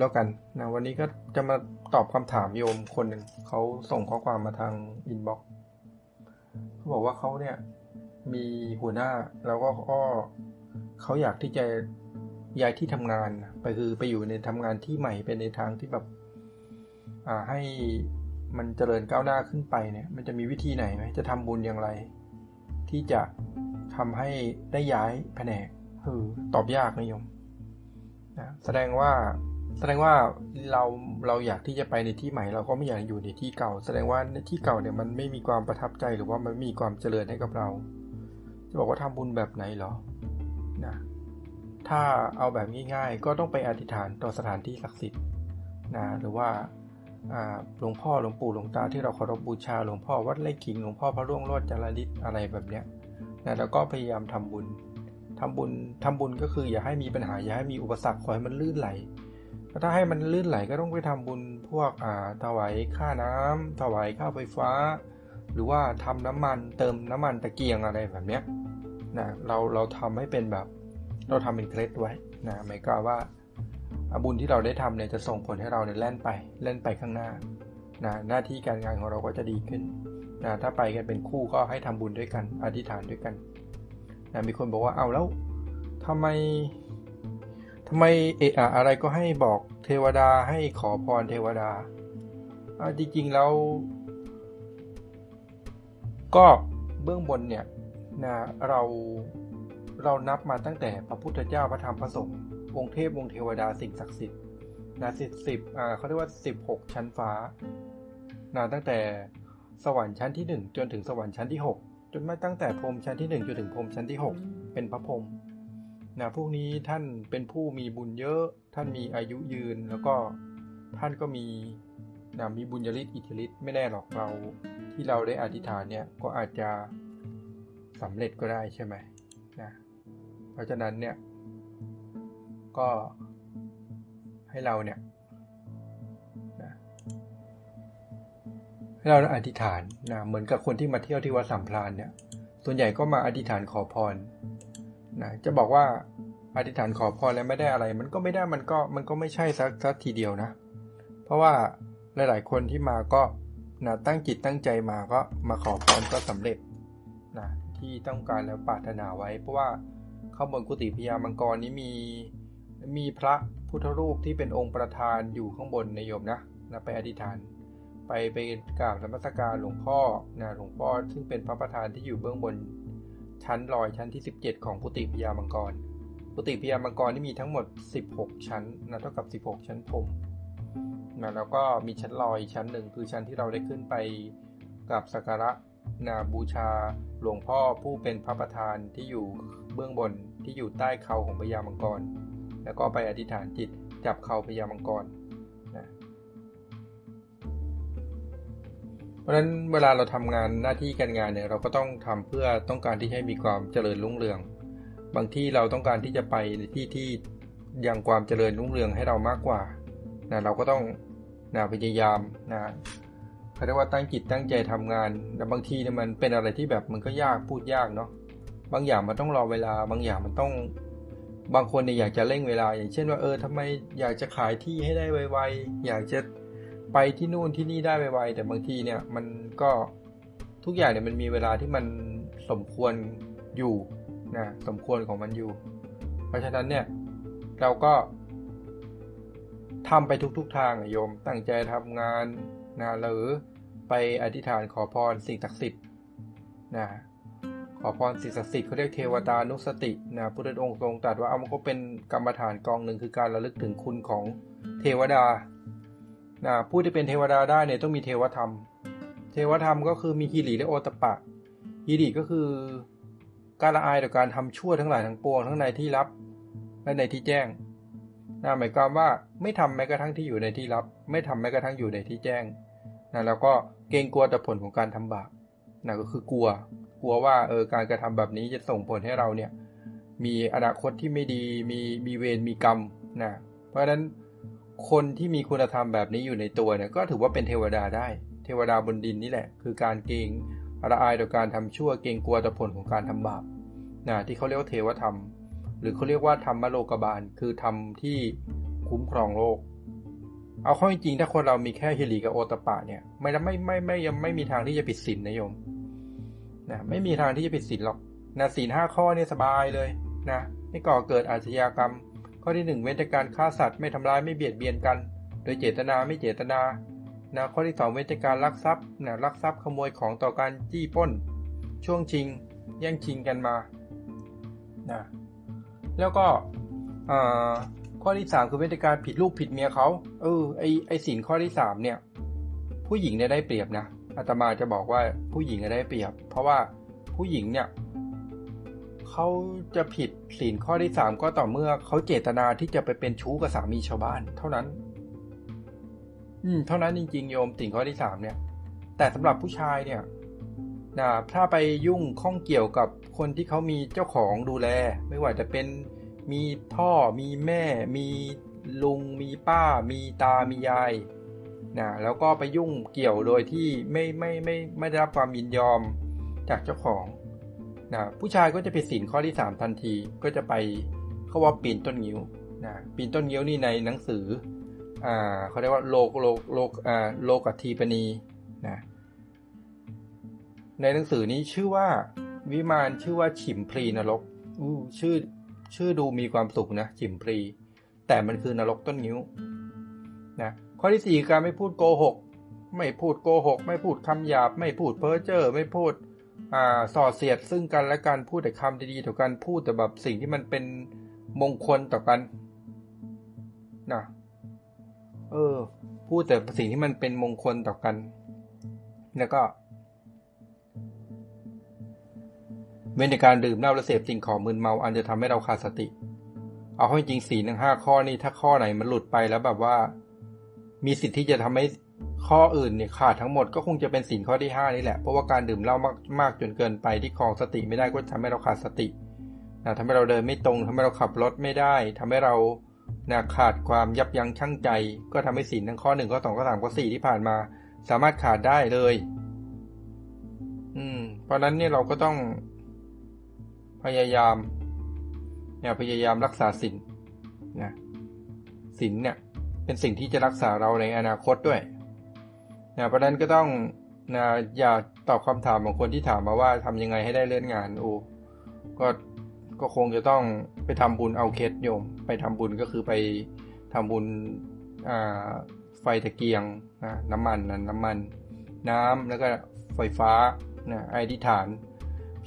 แล้วกันนะวันนี้ก็จะมาตอบคำถามโยมคนหนึ่งเขาส่งข้อความมาทาง inbox เขาบอกว่าเขาเนี่ย มีหัวหน้าแล้วก็เขาอยากที่จะย้ายที่ทำงานไปคือไปอยู่ในทำงานที่ใหม่เป็นในทางที่แบบอ่าให้มันเจริญก้าวหน้าขึ้นไปเนี่ย มันจะมีวิธีไหนไหมจะทำบุญอย่างไร ที่จะทำให้ได้ย้ายแผนกคือตอบยากนะโยมนะแสดงว่า แสดงว่าเราเราอยากที่จะไปในที่ใหม่ เราก็ไม่อยากอยู่ในที่เก่า แสดงว่าในที่เก่าเนี่ยมันไม่มีความประทับใจหรือว่ามันมีความเจริญให้กับเรา จะบอกว่าทำบุญแบบไหนเหรอนะถ้าเอาแบบง่ายๆ ก็ต้องไปอธิษฐานต่อสถานที่ศักดิ์สิทธิ์นะหรือว่าหลวงพ่อหลวงปู่หลวงตาที่เราเคารพบูชาหลวงพ่อวัดไร่ขิงหลวงพ่อพระร่วงโรจน์จาริตอะไรแบบเนี้ยนะแล้วก็พยายามทำบุญทำบุญทำบุญก็คืออย่าให้มีปัญหาอย่าให้มีอุปสรรคขอให้มันลื่นไหล ถ้าให้มันลื่นไหลก็ต้องไปทำบุญพวกอ่าถวายค่าน้ำถวายค่าไฟฟ้า หรือว่าทำน้ำมันเติมน้ำมันตะเกียงอะไรแบบเนี้ยนะเราเราทำให้เป็นแบบ เราทำเป็นเคล็ดไว้นะหมายความว่าบุญที่เราได้ทำเนี่ยจะส่งผลให้เราเนี่ยแล่นไปเล่นไปข้างหน้านะหน้าที่การงานของเราก็จะดีขึ้นนะถ้าไปกันเป็นคู่ก็ให้ทำบุญด้วยกัน อธิษฐานด้วยกันนะมีคนบอกว่าเอาแล้วทำไม ไมเอะอะไรก็ให้บอกเทวดาให้ขอพรเทวดาจริงๆแล้ว ก็เบื้องบนเนี่ยนะเราเรานับมาตั้งแต่พระพุทธเจ้าพระธรรมพระสงฆ์องค์เทพองค์เทวดาสิ่งศักดิ์สิทธิ์นะสิบสิบอ่าเขาเรียกว่าสิบหกชั้นฟ้านะตั้งแต่สวรรค์ชั้นที่หนึ่งจนถึงสวรรค์ชั้นที่หกจนมาตั้งแต่พรมชั้นที่หนึ่งจนถึงพรมชั้นที่หกเป็นพระพรม นะพวกนี้ท่านเป็นผู้มีบุญเยอะ ท่านมีอายุยืนแล้วก็ท่านก็มีนะมีบุญญาลิศอิทธิฤทธิ์ไม่แน่หรอกเราที่เราได้อธิษฐานเนี่ยก็อาจจะสำเร็จก็ได้ใช่ไหมนะเพราะฉะนั้นเนี่ยก็ให้เราเนี่ยนะให้เราอธิษฐานนะเหมือนกับคนที่มาเที่ยวที่วัดสัมพลานเนี่ยส่วนใหญ่ก็มาอธิษฐานขอพร นะจะบอกว่าอธิษฐานขอพรแล้วไม่ได้อะไร มันก็ไม่ได้มันก็มันก็ไม่ใช่สักสักทีเดียวนะ เพราะว่าหลาย ๆ คนที่มาก็นะตั้งจิตตั้งใจมาก็มาขอพรก็สำเร็จนะที่ต้องการแล้วปรารถนาไว้ เพราะว่าข้างบนกุฏิพญามังกรนี้มีมีพระพุทธรูปที่เป็นองค์ประธานอยู่ข้างบนนโยมนะนะไปอธิษฐาน ไปไปกราบนมัสการหลวงพ่อนะหลวงพ่อซึ่งเป็นพระประธานที่อยู่เบื้องบน ชั้นลอยชั้นที่ 17 ของกุฏิพญามังกรกุฏิพญามังกรนี่มีทั้งหมด 16 ชั้นนะเท่ากับ 16 ชั้นพรมนะแล้วก็มีชั้นลอยชั้นหนึ่งคือชั้นที่เราได้ขึ้นไปกับสักการะนาบูชาหลวงพ่อผู้เป็นพระประธานที่อยู่เบื้องบนที่อยู่ใต้เขาของพญามังกร แล้วก็ไปอธิษฐานจิตจับเขาพญามังกร เพราะฉะนั้นเวลาเราทำงานหน้าที่การงานเนี่ยเราก็ต้องทำเพื่อต้องการที่ให้มีความเจริญรุ่งเรือง บางที่เราต้องการที่จะไปในที่ที่ยังความเจริญรุ่งเรืองให้เรามากกว่านะเราก็ต้องนะพยายามนะเขาเรียกว่าตั้งจิตตั้งใจทำงานแต่บางทีเนี่ยมันเป็นอะไรที่แบบมันก็ยากพูดยากเนาะบางอย่างมันต้องรอเวลา บางอย่างมันต้อง บางคนเนี่ยอยากจะเร่งเวลา อย่างเช่นว่าเออทำไมอยากจะขายที่ให้ได้ไวๆอยากจะ ไปที่นู่นที่นี่ได้ไวๆแต่บางทีเนี่ยมันก็ทุกอย่างเนี่ยมันมีเวลาที่มันสมควรอยู่นะสมควรของมันอยู่ เพราะฉะนั้นเนี่ยเราก็ทำไปทุกๆทางโยมตั้งใจทำงานนะหรือไปอธิษฐานขอพรสิ่งศักดิ์สิทธิ์นะขอพรสิ่งศักดิ์สิทธิ์เขาเรียกเทวตานุสตินะพุทธองค์ทรงตรัสว่าเอามันก็เป็นกรรมฐานกองหนึ่งคือการระลึกถึงคุณของเทวดา นะผู้ที่เป็นเทวดาได้เนี่ยต้องมีเทวธรรม เทวธรรมก็คือมีฮิริและโอตปะฮิริก็คือการละอายต่อการทำชั่วทั้งหลายทั้งปวงทั้งในที่ลับและในที่แจ้งนะหมายความว่าไม่ทำแม้กระทั่งที่อยู่ในที่ลับ ไม่ทำแม้กระทั่งอยู่ในที่แจ้งนะแล้วก็เกรงกลัวต่อผลของการทำบาปนะก็คือกลัว กลัวว่าเออการกระทำแบบนี้จะส่งผลให้เราเนี่ยมีอนาคตที่ไม่ดีมีมีเวรมีกรรมนะเพราะฉะนั้น คนที่มีคุณธรรมแบบนี้อยู่ในตัวเนี่ยก็ถือว่าเป็นเทวดาได้ เทวดาบนดินนี่แหละ คือการเกรงละอายต่อการทำชั่วเกรงกลัวต่อผลของการทำบาปนะที่เขาเรียกว่าเทวธรรม หรือเขาเรียกว่าธรรมโลกบาล คือธรรมที่คุ้มครองโลก เอาข้าจริงถ้าคนเรามีแค่ฮิริกับโอตปะเนี่ยไม่ไม่ไม่ไม่ยังไม่มีทางที่จะผิดศีลนะโยมนะไม่มีทางที่จะผิดศีลหรอกนะศีลห้าข้อเนี่ยสบายเลยนะไม่ก่อเกิดอาชญากรรม อที่หนึ่งเว้นจากการฆ่าสัตว์ไม่ทำร้ายไม่เบียดเบียนกัน โดยเจตนาไม่เจตนานะข้อที่สองเว้นจากการลักทรัพย์นะลักทรัพย์ขโมยของต่อการจี้ป้น ช่วงชิง แย่งชิงกันมานะแล้วก็ข้อที่สามคือเว้นจากการผิดลูกผิดเมียเขาเออไอไอสินข้อที่สามเนี่ย ผู้หญิงเนี่ยได้เปรียบนะอาตมาจะบอกว่าผู้หญิงได้เปรียบ เพราะว่าผู้หญิงเนี่ย เขาจะผิดศีลข้อที่สามก็ต่อเมื่อเขาเจตนาที่จะไปเป็นชู้กับสามีชาวบ้าน เท่านั้น อืม เท่านั้นจริงๆโยมศีลข้อที่สามเนี่ย แต่สำหรับผู้ชายเนี่ยนะถ้าไปยุ่งข้องเกี่ยวกับคนที่เขามีเจ้าของดูแล ไม่ว่าจะเป็นมีพ่อมีแม่ มีลุง มีป้า มีตามียายนะแล้วก็ไปยุ่งเกี่ยวโดยที่ไม่ไม่ไม่ไม่ได้รับความยินยอมจากเจ้าของ นะผู้ชายก็จะผิดศีลข้อที่ 3 ทันทีก็จะไปเขาว่าปีนต้นงิ้วนะปีนต้นงิ้วนี่ในหนังสืออ่าเขาเรียกว่าโลกโลกโลกอ่าโลกัทีปณีนะในหนังสือนี้ชื่อว่าวิมานชื่อว่าฉิมพลีนรกอู้ชื่อชื่อดูมีความสุขนะฉิมพลีแต่มันคือนรกต้นงิ้วนะข้อที่สี่การไม่พูดโกหก ไม่พูดโกหก ไม่พูดคำหยาบ ไม่พูดเพ้อเจ้อไม่พูด ส่อเสียดซึ่งกันและกันพูดแต่คำดีๆต่อกันพูดแต่แบบสิ่งที่มันเป็นมงคลต่อกันนะเออ พูดแต่สิ่งที่มันเป็นมงคลต่อกัน แล้วก็ เว้นในการดื่มเหล้าและเสพสิ่งของมึนเมาอันจะทำให้เราขาดสติ เอาให้จริงสี่หนึ่งห้าข้อนี้ถ้าข้อไหนมันหลุดไปแล้วแบบว่า มีสิทธิ์ที่จะทำให้ ข้ออื่นเนี่ยขาดทั้งหมดก็คงจะเป็นสินข้อที่ห้านี่แหละ เพราะว่าการดื่มเหล้ามากมากจนเกินไปที่คลองสติไม่ได้ก็ทำให้เราขาดสตินะทำให้เราเดินไม่ตรงทำให้เราขับรถไม่ได้ทำให้เรานะขาดความยับยั้งชั่งใจ ก็ทำให้สินทั้งข้อหนึ่งข้อสองข้อสามข้อสี่ที่ผ่านมา สามารถขาดได้เลย อืม เพราะนั้นเนี่ยเราก็ต้อง พยายามเนี่ยพยายามรักษาศีลนะศีลเนี่ย เป็นสิ่งที่จะรักษาเราในอนาคตด้วย นะเพราะนั้นก็ต้องนะอย่าตอบคำถามของคนที่ถามมาว่าทำยังไงให้ได้เลื่อนงานโอ้ก็ก็คงจะต้องไปทำบุญเอาเคสโยม ไปทำบุญก็คือไปทำบุญไฟตะเกียงนะน้ำมันนะน้ำมัน น้ำแล้วก็ไฟฟ้านะอธิษฐาน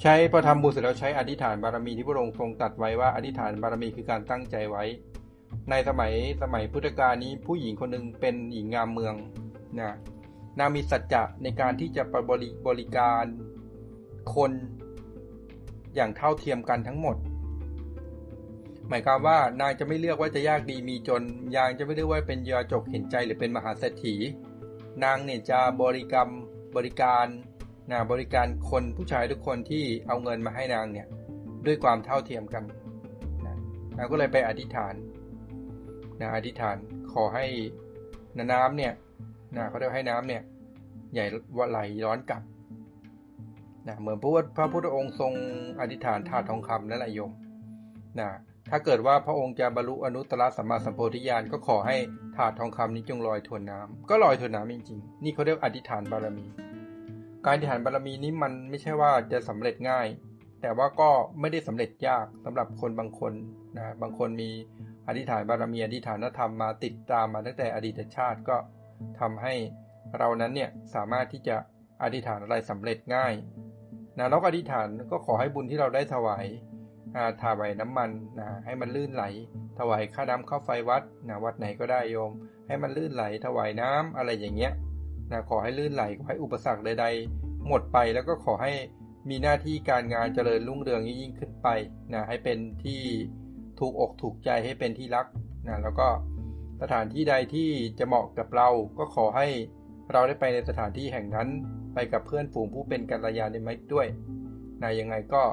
ใช้พอทำบุญเสร็จแล้วใช้อธิษฐานบารมีที่พระองค์ทรงตัดไว้ว่าอธิษฐานบารมีคือการตั้งใจไว้ ในสมัยสมัยพุทธกาลนี้ผู้หญิงคนหนึ่งเป็นหญิงงามเมืองนะ นางมีสัจจะในการที่จะบริบริการคนอย่างเท่าเทียมกันทั้งหมด หมายความว่านางจะไม่เลือกว่าจะยากดีมีจนยางจะไม่เลือกว่าเป็นยาจกเห็นใจหรือเป็นมหาเศรษฐี นางเนี่ยจะบริกรรมบริการนะบริการคนผู้ชายทุกคนที่เอาเงินมาให้นางเนี่ยด้วยความเท่าเทียมกันนะนางก็เลยไปอธิษฐานนะอธิษฐานขอให้น้ำเนี่ย นะเขาเรียกให้น้ำเนี่ยใหญ่ว่าไหลย้อนกลับนะเหมือนพระพระพุทธองค์ทรงอธิษฐานถาดทองคำนั่นแหละโยมนะถ้าเกิดว่าพระองค์จะบรรลุอนุตตรสัมมาสัมโพธิญาณก็ขอให้ถาดทองคำนี้จงลอยทวนน้ำก็ลอยทวนน้ำจริงๆ นี่เขาเรียกอธิษฐานบารมี การอธิษฐานบารมีนี้มันไม่ใช่ว่าจะสำเร็จง่าย แต่ว่าก็ไม่ได้สำเร็จยากสำหรับคนบางคนนะบางคนมีอธิษฐานบารมีอธิษฐานธรรมมาติดตามมาตั้งแต่อดีตชาติก็ ทำให้เรานั้นเนี่ยสามารถที่จะอธิษฐานอะไรสำเร็จง่ายนะแล้วอธิษฐานก็ขอให้บุญที่เราได้ถวายถวายน้ำมันนะให้มันลื่นไหล ถวายค่าน้ำข้าไฟวัดนะวัดไหนก็ได้โยม ให้มันลื่นไหล ถวายน้ำอะไรอย่างเงี้ยนะขอให้ลื่นไหลขอให้อุปสรรคใด ๆ หมดไปแล้วก็ขอให้มีหน้าที่การงานเจริญรุ่งเรืองยิ่งขึ้นไปนะให้เป็นที่ถูกอกถูกใจให้เป็นที่รักนะแล้วก็ สถานที่ใดที่จะเหมาะกับเราก็ขอให้เราได้ไปในสถานที่แห่งนั้น ไปกับเพื่อนฝูงผู้เป็นกัลยาณมิตรด้วยนะยังไงก็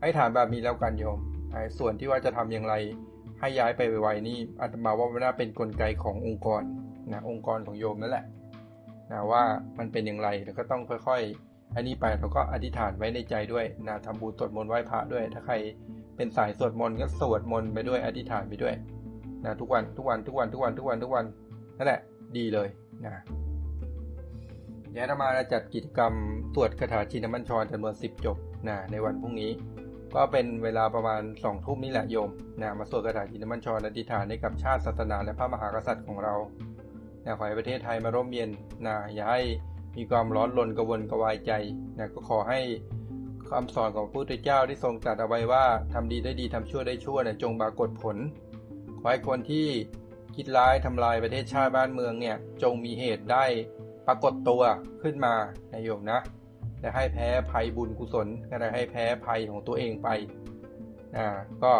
ให้ฐานแบบนี้แล้วกันโยมส่วนที่ว่าจะทำอย่างไรให้ย้ายไปไวๆนี่อาตมาว่าน่าเป็นนกลไกขององค์กรนะองค์กรของโยมนั่นแหละนะว่ามันเป็นอย่างไรแล้วก็ต้องค่อยๆ อันนี้ไปเราก็อธิษฐานไว้ในใจด้วยนะทำบุญสวดมนต์ไหว้พระด้วย ถ้าใครเป็นสายสวดมนต์ก็สวดมนต์ไปด้วยอธิษฐานไปด้วย นะทุกวันทุกวันทุกวันทุกวันทุกวันทุกวันนั่นแหละดีเลยนะเดี๋ยวเรามาจัดกิจกรรมตรวจคาถาชินมัญชรจำนวน10จบนะในวันพรุ่งนี้ ก็เป็นเวลาประมาณสองทุ่มนี่แหละโยมนะมาสวดคาถาชินมัญชรอธิษฐานให้กับชาติศาสนาและพระมหากษัตริย์ของเรานะขอให้ประเทศไทยมาร่มเย็นนะอย่าให้มีความร้อนรนกระวนกระวายใจนะก็ขอให้คำสอนของพระพุทธเจ้าที่ทรงตรัสเอาไว้ว่าทำดีได้ดีทำชั่วได้ชั่วนะจงปรากฏผล อให้คนที่คิดร้ายทำลายประเทศชาติบ้านเมืองเนี่ย จงมีเหตุได้ปรากฏตัวขึ้นมาในโยมนะและให้แพ้ภัยบุญกุศลก็ได้ให้แพ้ภัยของตัวเองไปนะก็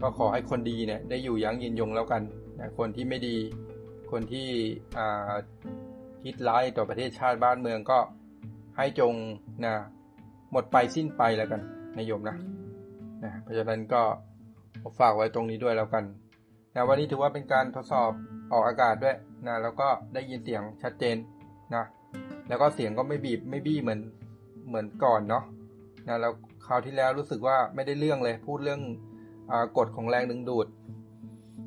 ก็ขอให้คนดีเนี่ยได้อยู่ยั้งยืนยงแล้วกันนะคนที่ไม่ดี คนที่คิดร้ายต่อประเทศชาติบ้านเมืองก็ให้จงนะหมดไปสิ้นไปแล้วกันนายโยมนะนะเพราะฉะนั้นก็ฝากไว้ตรงนี้ด้วยแล้วกัน นะวันนี้ถือว่าเป็นการทดสอบออกอากาศด้วยนะแล้วก็ได้ยินเสียงชัดเจนนะแล้วก็เสียงก็ไม่บีบไม่บี้เหมือนเหมือนก่อนเนาะนะแล้วคราวที่แล้วรู้สึกว่าไม่ได้เรื่องเลย พูดเรื่องอกฎของแรงดึงดูด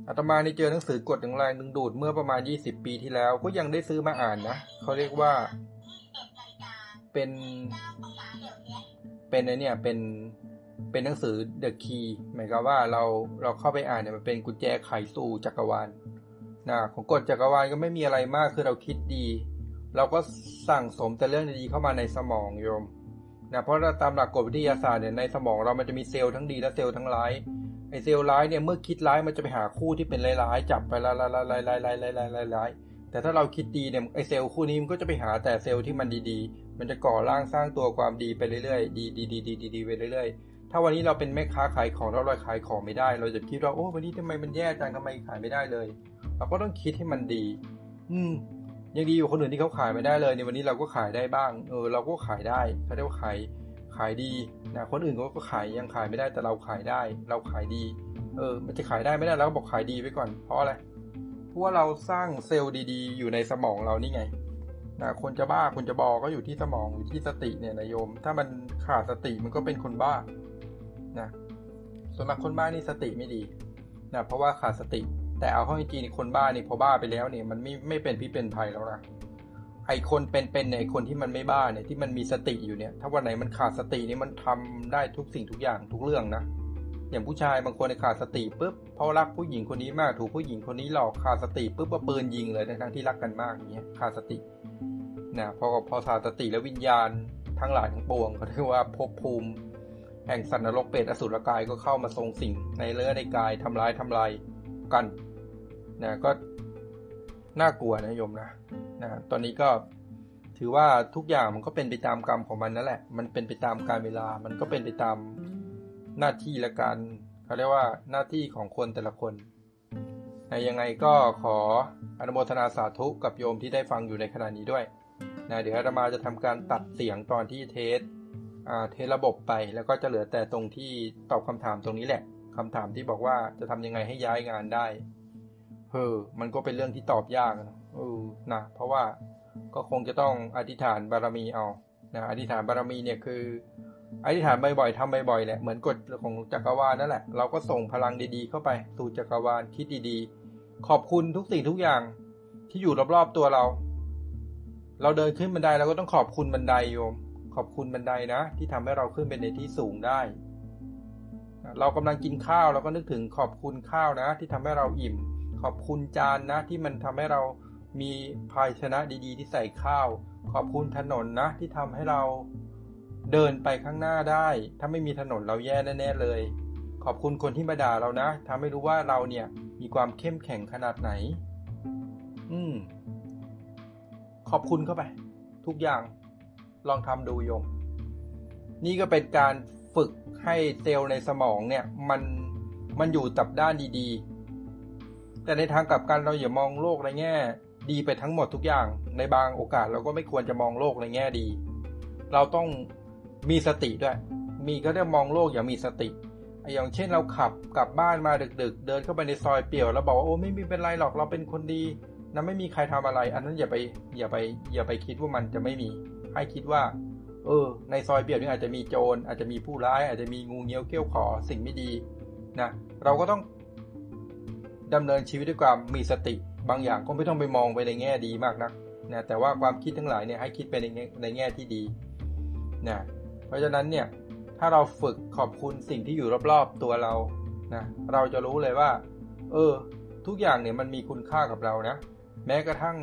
อาตมานี่เจอหนังสือกฎของแรงดึงดูดเมื่อประมาณ 20 ปีที่แล้ว ก็ยังได้ซื้อมาอ่านนะเขาเรียกว่าเป็นเป็นไอเนี่ยเป็น เป็นหนังสือ The Key หมายความว่าเราเราเข้าไปอ่านเนี่ยมันเป็นกุญแจไขสู่จักรวาลนะของกฎจักรวาลก็ไม่มีอะไรมากคือเราคิดดี เราก็สั่งสมแต่เรื่องดีๆเข้ามาในสมองโยมนะเพราะตามหลักกฎวิทยาศาสตร์เนี่ยในสมองเรามันจะมีเซลล์ทั้งดีและเซลล์ทั้งร้ายไอเซลล์ร้ายเนี่ยเมื่อคิดร้ายมันจะไปหาคู่ที่เป็นร้ายๆจับไปร้ายๆๆๆๆๆแต่ถ้าเราคิดดีเนี่ยไอเซลล์คู่นี้มันก็จะไปหาแต่เซลล์ที่มันดีๆ มันจะก่อร่างสร้างตัวความดีไปเรื่อยๆ ดีดีดีดีดีดีไปเรื่อยๆ ถ้าวันนี้เราเป็นแม่ค้าขายของแล้วเราขายของไม่ได้ เราจะคิดว่าโอ้วันนี้ทำไมมันแย่จังทำไมขายไม่ได้เลย เราก็ต้องคิดให้มันดี อืมยังดีอยู่คนอื่นที่เขาขายไม่ได้เลยในวันนี้เราก็ขายได้บ้าง เออ เราก็ขายได้เขาเรียกว่าขายขายดีนะคนอื่นก็ขายยังขายไม่ได้แต่เราขายได้ เราขายดี เออ มันจะขายได้ไม่ได้เราก็บอกขายดีไว้ก่อนเพราะอะไรเพราะว่าเราสร้างเซลล์ดี ๆ อยู่ในสมองเรานี่ไงนะคนจะบ้าคนจะบอก็อยู่ที่สมองอยู่ที่สติเนี่ยนายโยม ถ้ามันขาดสติมันก็เป็นคนบ้า นะส่วนมากคนบ้านี่สติไม่ดีนะเพราะว่าขาดสติ แต่เอาเข้าจริงๆคนบ้านี่พอบ้าไปแล้วเนี่ยมันไม่ไม่เป็นพิเป็นภัยแล้วนะไอคนเป็นๆเนี่ยคนที่มันไม่บ้าเนี่ยที่มันมีสติอยู่เนี่ย ถ้าวันไหนมันขาดสตินี่มันทำได้ทุกสิ่งทุกอย่างทุกเรื่องนะอย่างผู้ชายบางคนขาดสติปุ๊บเพราะรักผู้หญิงคนนี้มากถูกผู้หญิงคนนี้หลอกขาดสติปุ๊บก็ปืนยิงเลยทั้งที่รักกันมากอย่างเงี้ยขาดสตินะพอพอขาดสติแล้ววิญญาณทั้งหลายทั้งปวงเขาเรียกว่าภพภูมิ แห่งสันนรกเปรตอสุรกายก็เข้ามาทรงสิ่งในเลือดในกายทำร้ายทำลายกันนะก็น่ากลัวนะโยมนะนะตอนนี้ก็ถือว่าทุกอย่างมันก็เป็นไปตามกรรมของมันนั่นแหละ มันเป็นไปตามการเวลา มันก็เป็นไปตามหน้าที่และการเขาเรียกว่าหน้าที่ของคนแต่ละคนนะยังไงก็ขออนุโมทนาสาธุกับโยมที่ได้ฟังอยู่ในขณะนี้ด้วยนะเดี๋ยวอาตมาจะทำการตัดเสียงตอนที่เทส เทระบบไปแล้วก็จะเหลือแต่ตรงที่ตอบคำถามตรงนี้แหละคำถามที่บอกว่าจะทำยังไงให้ย้ายงานได้เฮ้อมันก็เป็นเรื่องที่ตอบยากนะเออนะเพราะว่าก็คงจะต้องอธิษฐานบารมีเอานะอธิษฐานบารมีเนี่ยคืออธิษฐานบ่อยๆทำบ่อยๆแหละเหมือนกฎของจักรวาลนั่นแหละเราก็ส่งพลังดีๆ เข้าไปสู่จักรวาลคิดดีๆ ขอบคุณทุกสิ่งทุกอย่างที่อยู่รอบๆตัวเรา เราเดินขึ้นบันไดเราก็ต้องขอบคุณบันไดโยม ขอบคุณบันไดนะ ที่ทำให้เราขึ้นไปในที่สูงได้ เรากำลังกินข้าวเราก็นึกถึงขอบคุณข้าวนะ ที่ทำให้เราอิ่ม ขอบคุณจานนะ ที่มันทำให้เรามีภาชนะดีๆ ที่ใส่ข้าว ขอบคุณถนนนะ ที่ทำให้เราเดินไปข้างหน้าได้ ถ้าไม่มีถนนเราแย่แน่ๆเลย ขอบคุณคนที่มาด่าเรานะทำให้รู้ว่าเราเนี่ยมีความเข้มแข็งขนาดไหน อืม ขอบคุณเข้าไป ทุกอย่าง ลองทำดูโยม นี่ก็เป็นการฝึกให้เซลล์ในสมองเนี่ย มันมันอยู่ตับด้านดีๆ แต่ในทางกลับกันเราอย่ามองโลกในแง่ ดีไปทั้งหมดทุกอย่าง ในบางโอกาสเราก็ไม่ควรจะมองโลกในแง่ดี เราต้องมีสติด้วย มีก็ได้มองโลกอย่างมีสติอย่างเช่นเราขับกลับบ้านมาดึก ๆ เดินเข้าไปในซอยเปี่ยวแล้วบอกว่าโอ้ไม่มีเป็นไรหรอกเราเป็นคนดีนะไม่มีใครทำอะไร อันนั้นอย่าไปอย่าไปอย่าไปคิดว่ามันจะไม่มี ให้คิดว่า เออ ในซอยเปี่ยวนี่อาจจะมีโจรอาจจะมีผู้ร้าย อาจจะมีงูเงี้ยวเกี้ยวขอสิ่งไม่ดีนะเราก็ต้องดำเนินชีวิตด้วยความมีสติ บางอย่างก็ไม่ต้องไปมองไปในแง่ดีมากนักนะแต่ว่าความคิดทั้งหลายเนี่ยให้คิดไปในในแง่ที่ดีนะเพราะฉะนั้นเนี่ยถ้าเราฝึกขอบคุณสิ่งที่อยู่รอบๆตัวเรานะเราจะรู้เลยว่า เออ ทุกอย่างเนี่ยมันมีคุณค่ากับเรานะ แม้กระทั่ง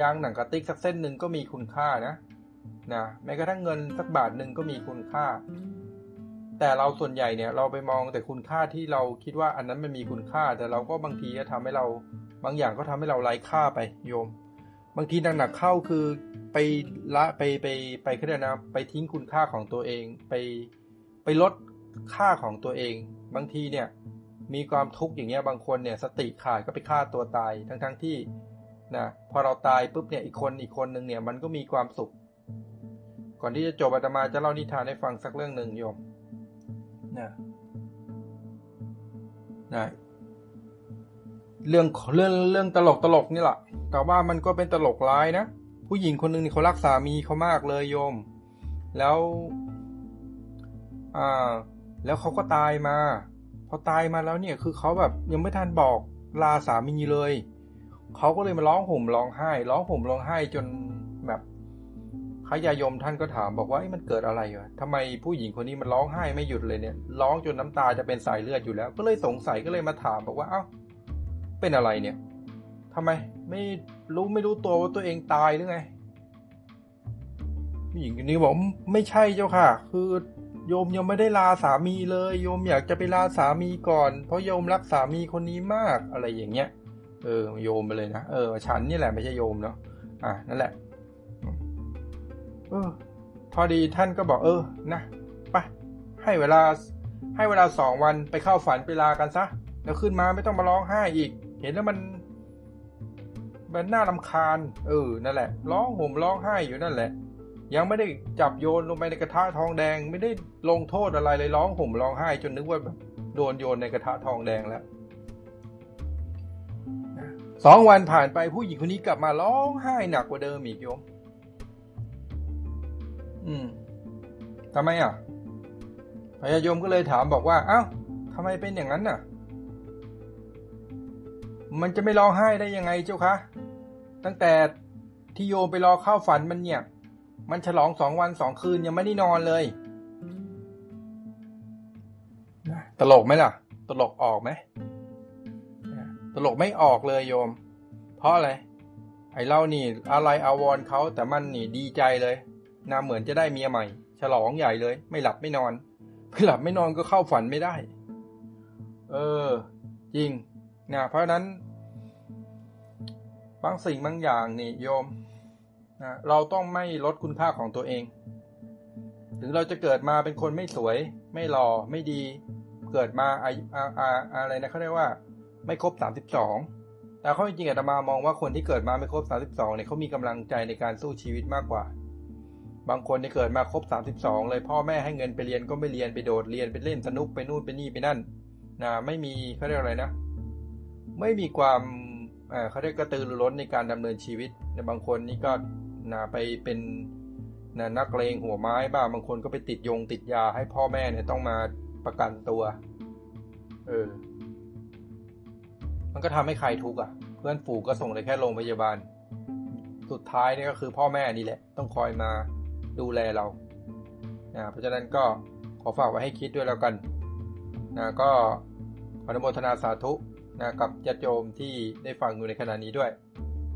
ยางหนังกระติกสักเส้นหนึ่งก็มีคุณค่านะนะแม้กระทั่งเงินสักบาทหนึ่งก็มีคุณค่า แต่เราส่วนใหญ่เนี่ย เราไปมองแต่คุณค่าที่เราคิดว่าอันนั้นมันมีคุณค่า แต่เราก็บางทีจะทำให้เราบางอย่างก็ทำให้เราไร้ค่าไปโยม บางทีหนักๆเข้าคือไปละไปไปไปขึ้นนะไปทิ้งคุณค่าของตัวเอง ไปไปลดค่าของตัวเอง บางทีเนี่ยมีความทุกข์อย่างเงี้ยบางคนเนี่ยสติขาดก็ไปฆ่าตัวตาย ทั้งๆทที่ นะพอเราตายปุ๊บเนี่ยอีกคนอีกคนหนึ่งเนี่ยมันก็มีความสุข ก่อนที่จะจบอาตมาจะเล่านิทานให้ฟังสักเรื่องหนึ่งโยมนะนะเรื่องเรื่องเรื่องตลกตลกนี่แหละแต่ว่ามันก็เป็นตลกร้ายนะผู้หญิงคนหนึ่งนี่เขารักสามีเขามากเลยโยม แล้วอ่าแล้วเขาก็ตายมา พอตายมาแล้วเนี่ยคือเขาแบบยังไม่ทันบอกลาสามีเลย เขาก็เลยมาร้องห่มร้องไห้ ร้องห่มร้องไห้จนแบบพระยายมท่านก็ถามบอกว่ามันเกิดอะไรวะทำไมผู้หญิงคนนี้มันร้องไห้ไม่หยุดเลยเนี่ย ร้องจนน้ำตาจะเป็นสายเลือดอยู่แล้ว ก็เลยสงสัยก็เลยมาถามบอกว่า เอ้า เป็นอะไรเนี่ยทำไมไม่รู้ไม่รู้ตัวว่าตัวเองตายหรือไง ผู้หญิงคนนี้บอกไม่ใช่เจ้าค่ะ คือโยมยังไม่ได้ลาสามีเลย โยมอยากจะไปลาสามีก่อน เพราะโยมรักสามีคนนี้มากอะไรอย่างเงี้ย เออโยมไปเลยนะเออฉันนี่แหละไม่ใช่โยมเนาะอะนั่นแหละเออพอดีท่านก็บอกเออนะไปให้เวลาให้เวลาสองวันไปเข้าฝันไปลากันซะแล้วขึ้นมาไม่ต้องมาร้องไห้อีก เห็นแล้วมันมันน่าลำคาญ เออ นั่นแหละ ร้องห่มร้องไห้อยู่นั่นแหละ ยังไม่ได้จับโยนลงไปในกระทะทองแดง ไม่ได้ลงโทษอะไรเลยร้องห่มร้องไห้ จนนึกว่าแบบโดนโยนในกระทะทองแดงแล้ว สองวันผ่านไปผู้หญิงคนนี้กลับมาร้องไห้หนักกว่าเดิมอีกโยม อืมทำไมอะพญายมก็เลยถามบอกว่า เอ้าทำไมเป็นอย่างนั้นน่ะ มันจะไม่ร้องไห้ได้ยังไงเจ้าคะ ตั้งแต่ที่โยมไปรอเข้าฝันมันเนี่ย มันฉลองสองวันสองคืนยังไม่ได้นอนเลย ตลกไหมล่ะ ตลกออกไหม ลกไม่ออกเลยโยม เพราะอะไร ไอ้เล่านี่อะไรอาวรเขาแต่มันนี่ดีใจเลยนาเหมือนจะได้เมียใหม่ ฉลองใหญ่เลย ไม่หลับไม่นอนไม่หลับไม่นอนก็เข้าฝันไม่ได้ เออ จริงนะเพราะนั้น บางสิ่งบางอย่างนี่โยมนะเราต้องไม่ลดคุณค่าของตัวเอง ถึงเราจะเกิดมาเป็นคนไม่สวย ไม่หล่อไม่ดี เกิดมาอาอะไรนะเขาเรียกว่า ไม่ครบ 32 แต่เขาจริงๆอาตมามองว่าคนที่เกิดมาไม่ครบ 32เนี่ยเขามีกำลังใจในการสู้ชีวิตมากกว่า บางคนที่เกิดมาครบ 32 เลยพ่อแม่ให้เงินไปเรียนก็ไม่เรียนไปโดดเรียนไปเล่นสนุกไปนู่นไปนี่ไปนั่นนะไม่มีเขาเรียกอะไรนะ ไม่มีความเขาเรียกกระตือรือร้นในการดำเนินชีวิตในบางคนนี่ก็นะไปเป็นนะนักเลงหัวไม้บ้างบางคนก็ไปติดยงติดยาให้พ่อแม่เนี่ยต้องมาประกันตัว เออ มันก็ทำให้ใครทุกข์อะ เพื่อนฝูงก็ส่งเลยแค่โรงพยาบาล สุดท้ายนี่ก็คือพ่อแม่นี่แหละ ต้องคอยมาดูแลเรานะเพราะฉะนั้นก็ขอฝากไว้ให้คิดด้วยแล้วกันนะก็อนุโมทนาสาธุนะกับญาติโยมที่ได้ฟังอยู่ในขณะนี้ด้วย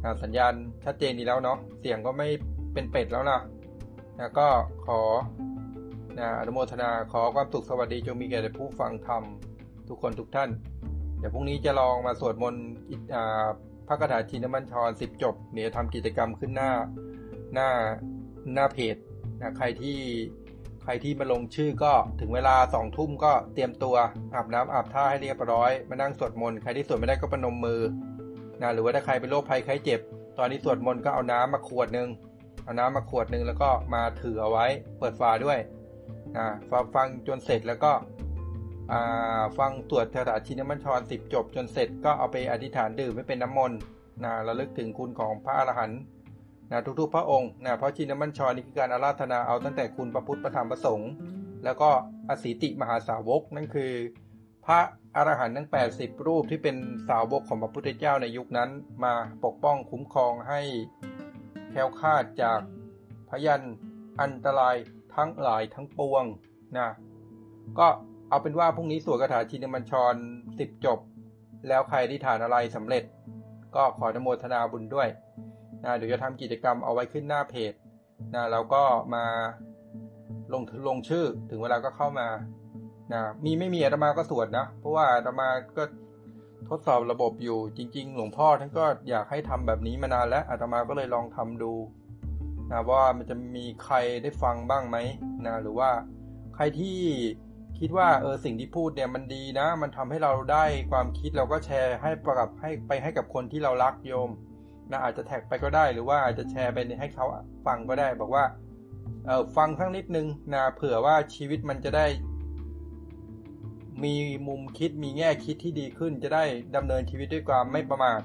นะสัญญาณชัดเจนดีแล้วเนาะเสียงก็ไม่เป็นเป็ดแล้วนะนะก็ขอนะอนุโมทนาขอความสุขสวัสดีจงมีแก่ผู้ฟังธรรมทุกคนทุกท่าน ดี๋ยวพรุ่งนี้จะลองมาสวดมนต์พระคาถาชินมันชรสิบจบเดี๋ยวทำกิจกรรมขึ้นหน้าหน้าหน้าเพจนะใครที่ใครที่มาลงชื่อก็ถึงเวลาสองทุ่มก็เตรียมตัวอาบน้ำอาบท่าให้เรียบร้อย มานั่งสวดมนต์ใครที่สวดไม่ได้ก็ประนมมือนะหรือว่าถ้าใครเป็นโรคภัยไข้เจ็บ ตอนนี้สวดมนต์ก็เอาน้ำมาขวดหนึ่งเอาน้ำมาขวดหนึ่งแล้วก็มาถือเอาไว้เปิดฝาด้วยนะฟังจนเสร็จแล้วก็ ฟังตรวจคาถาชินมัญชรสิบจบจนเสร็จก็เอาไปอธิษฐานดื่มไม่เป็นน้ำมนต์นะระลึกถึงคุณของพระอรหันต์นะทุกๆ พระองค์นะเพราะชินมัญชรนี่คือการอาราธนาเอาตั้งแต่คุณพระพุทธพระธรรมพระสงฆ์แล้วก็อสีติมหาสาวกนั่นคือ พระอรหันต์ทั้ง 80 รูปที่เป็นสาวกของพระพุทธเจ้าในยุคนั้นมาปกป้องคุ้มครองให้แคล้วคลาดจากพยันอันตรายทั้งหลายทั้งปวงนะก็ เอาเป็นว่าพรุ่งนี้สวดคาถาชินมัญชรสิบจบ แล้วใครที่ฐานอะไรสำเร็จ ก็ขออนุโมทนาบุญด้วยนะเดี๋ยวจะทำกิจกรรมเอาไว้ขึ้นหน้าเพจนะแล้วก็มาลงลงชื่อถึงเวลาก็เข้ามานะมีไม่มีอาตมาก็สวดนะ เพราะว่าอาตมาก็ทดสอบระบบอยู่จริง ๆ หลวงพ่อท่านก็อยากให้ทำแบบนี้มานานแล้วอาตมาก็เลยลองทำดูนะว่ามันจะมีใครได้ฟังบ้างไหมนะหรือว่าใครที่ คิดว่าเออสิ่งที่พูดเนี่ยมันดีนะ มันทำให้เราได้ความคิดเราก็แชร์ให้ประกับให้ไปให้กับคนที่เรารักโยมนะอาจจะแท็กไปก็ได้หรือว่าอาจจะแชร์ไปให้เขาฟังก็ได้ บอกว่าเออฟังสักนิดนึงนะเผื่อว่าชีวิตมันจะได้ มีมุมคิดมีแง่คิดที่ดีขึ้น จะได้ดำเนินชีวิตด้วยความไม่ประมาท